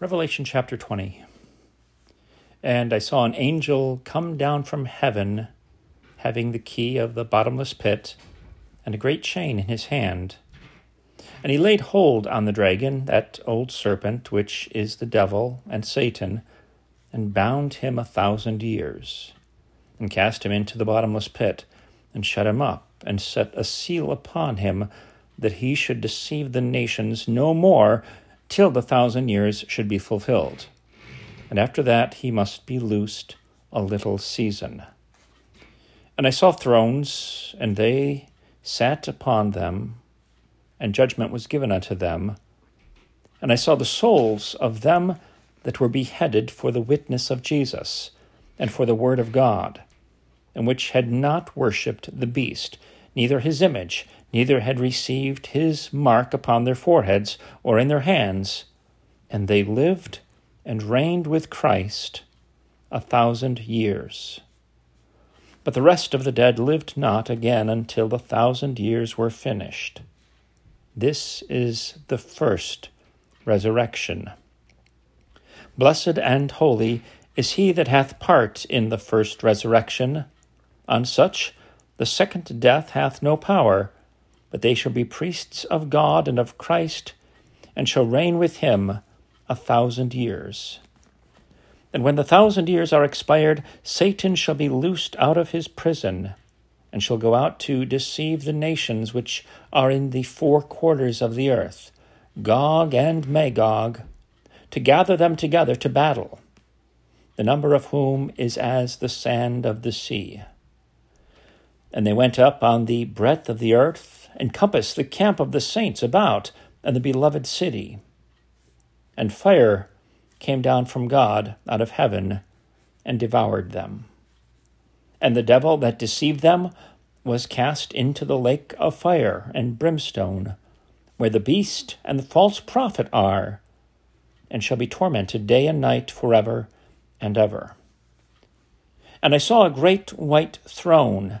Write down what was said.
Revelation chapter 20. And I saw an angel come down from heaven, having the key of the bottomless pit, and a great chain in his hand. And he laid hold on the dragon, that old serpent, which is the devil and Satan, and bound him a thousand years, and cast him into the bottomless pit, and shut him up, and set a seal upon him, that he should deceive the nations no more till the thousand years should be fulfilled. And after that he must be loosed a little season. And I saw thrones, and they sat upon them, and judgment was given unto them. And I saw the souls of them that were beheaded for the witness of Jesus, and for the word of God, and which had not worshipped the beast, neither his image, neither had received his mark upon their foreheads or in their hands, and they lived and reigned with Christ a thousand years. But the rest of the dead lived not again until the thousand years were finished. This is the first resurrection. Blessed and holy is he that hath part in the first resurrection. On such the second death hath no power but they shall be priests of God and of Christ, and shall reign with him a thousand years. And when the thousand years are expired, Satan shall be loosed out of his prison, and shall go out to deceive the nations which are in the four quarters of the earth, Gog and Magog, to gather them together to battle, the number of whom is as the sand of the sea. And they went up on the breadth of the earth, encompass the camp of the saints about and the beloved city. And fire came down from God out of heaven and devoured them. And the devil that deceived them was cast into the lake of fire and brimstone, where the beast and the false prophet are, and shall be tormented day and night forever and ever. And I saw a great white throne,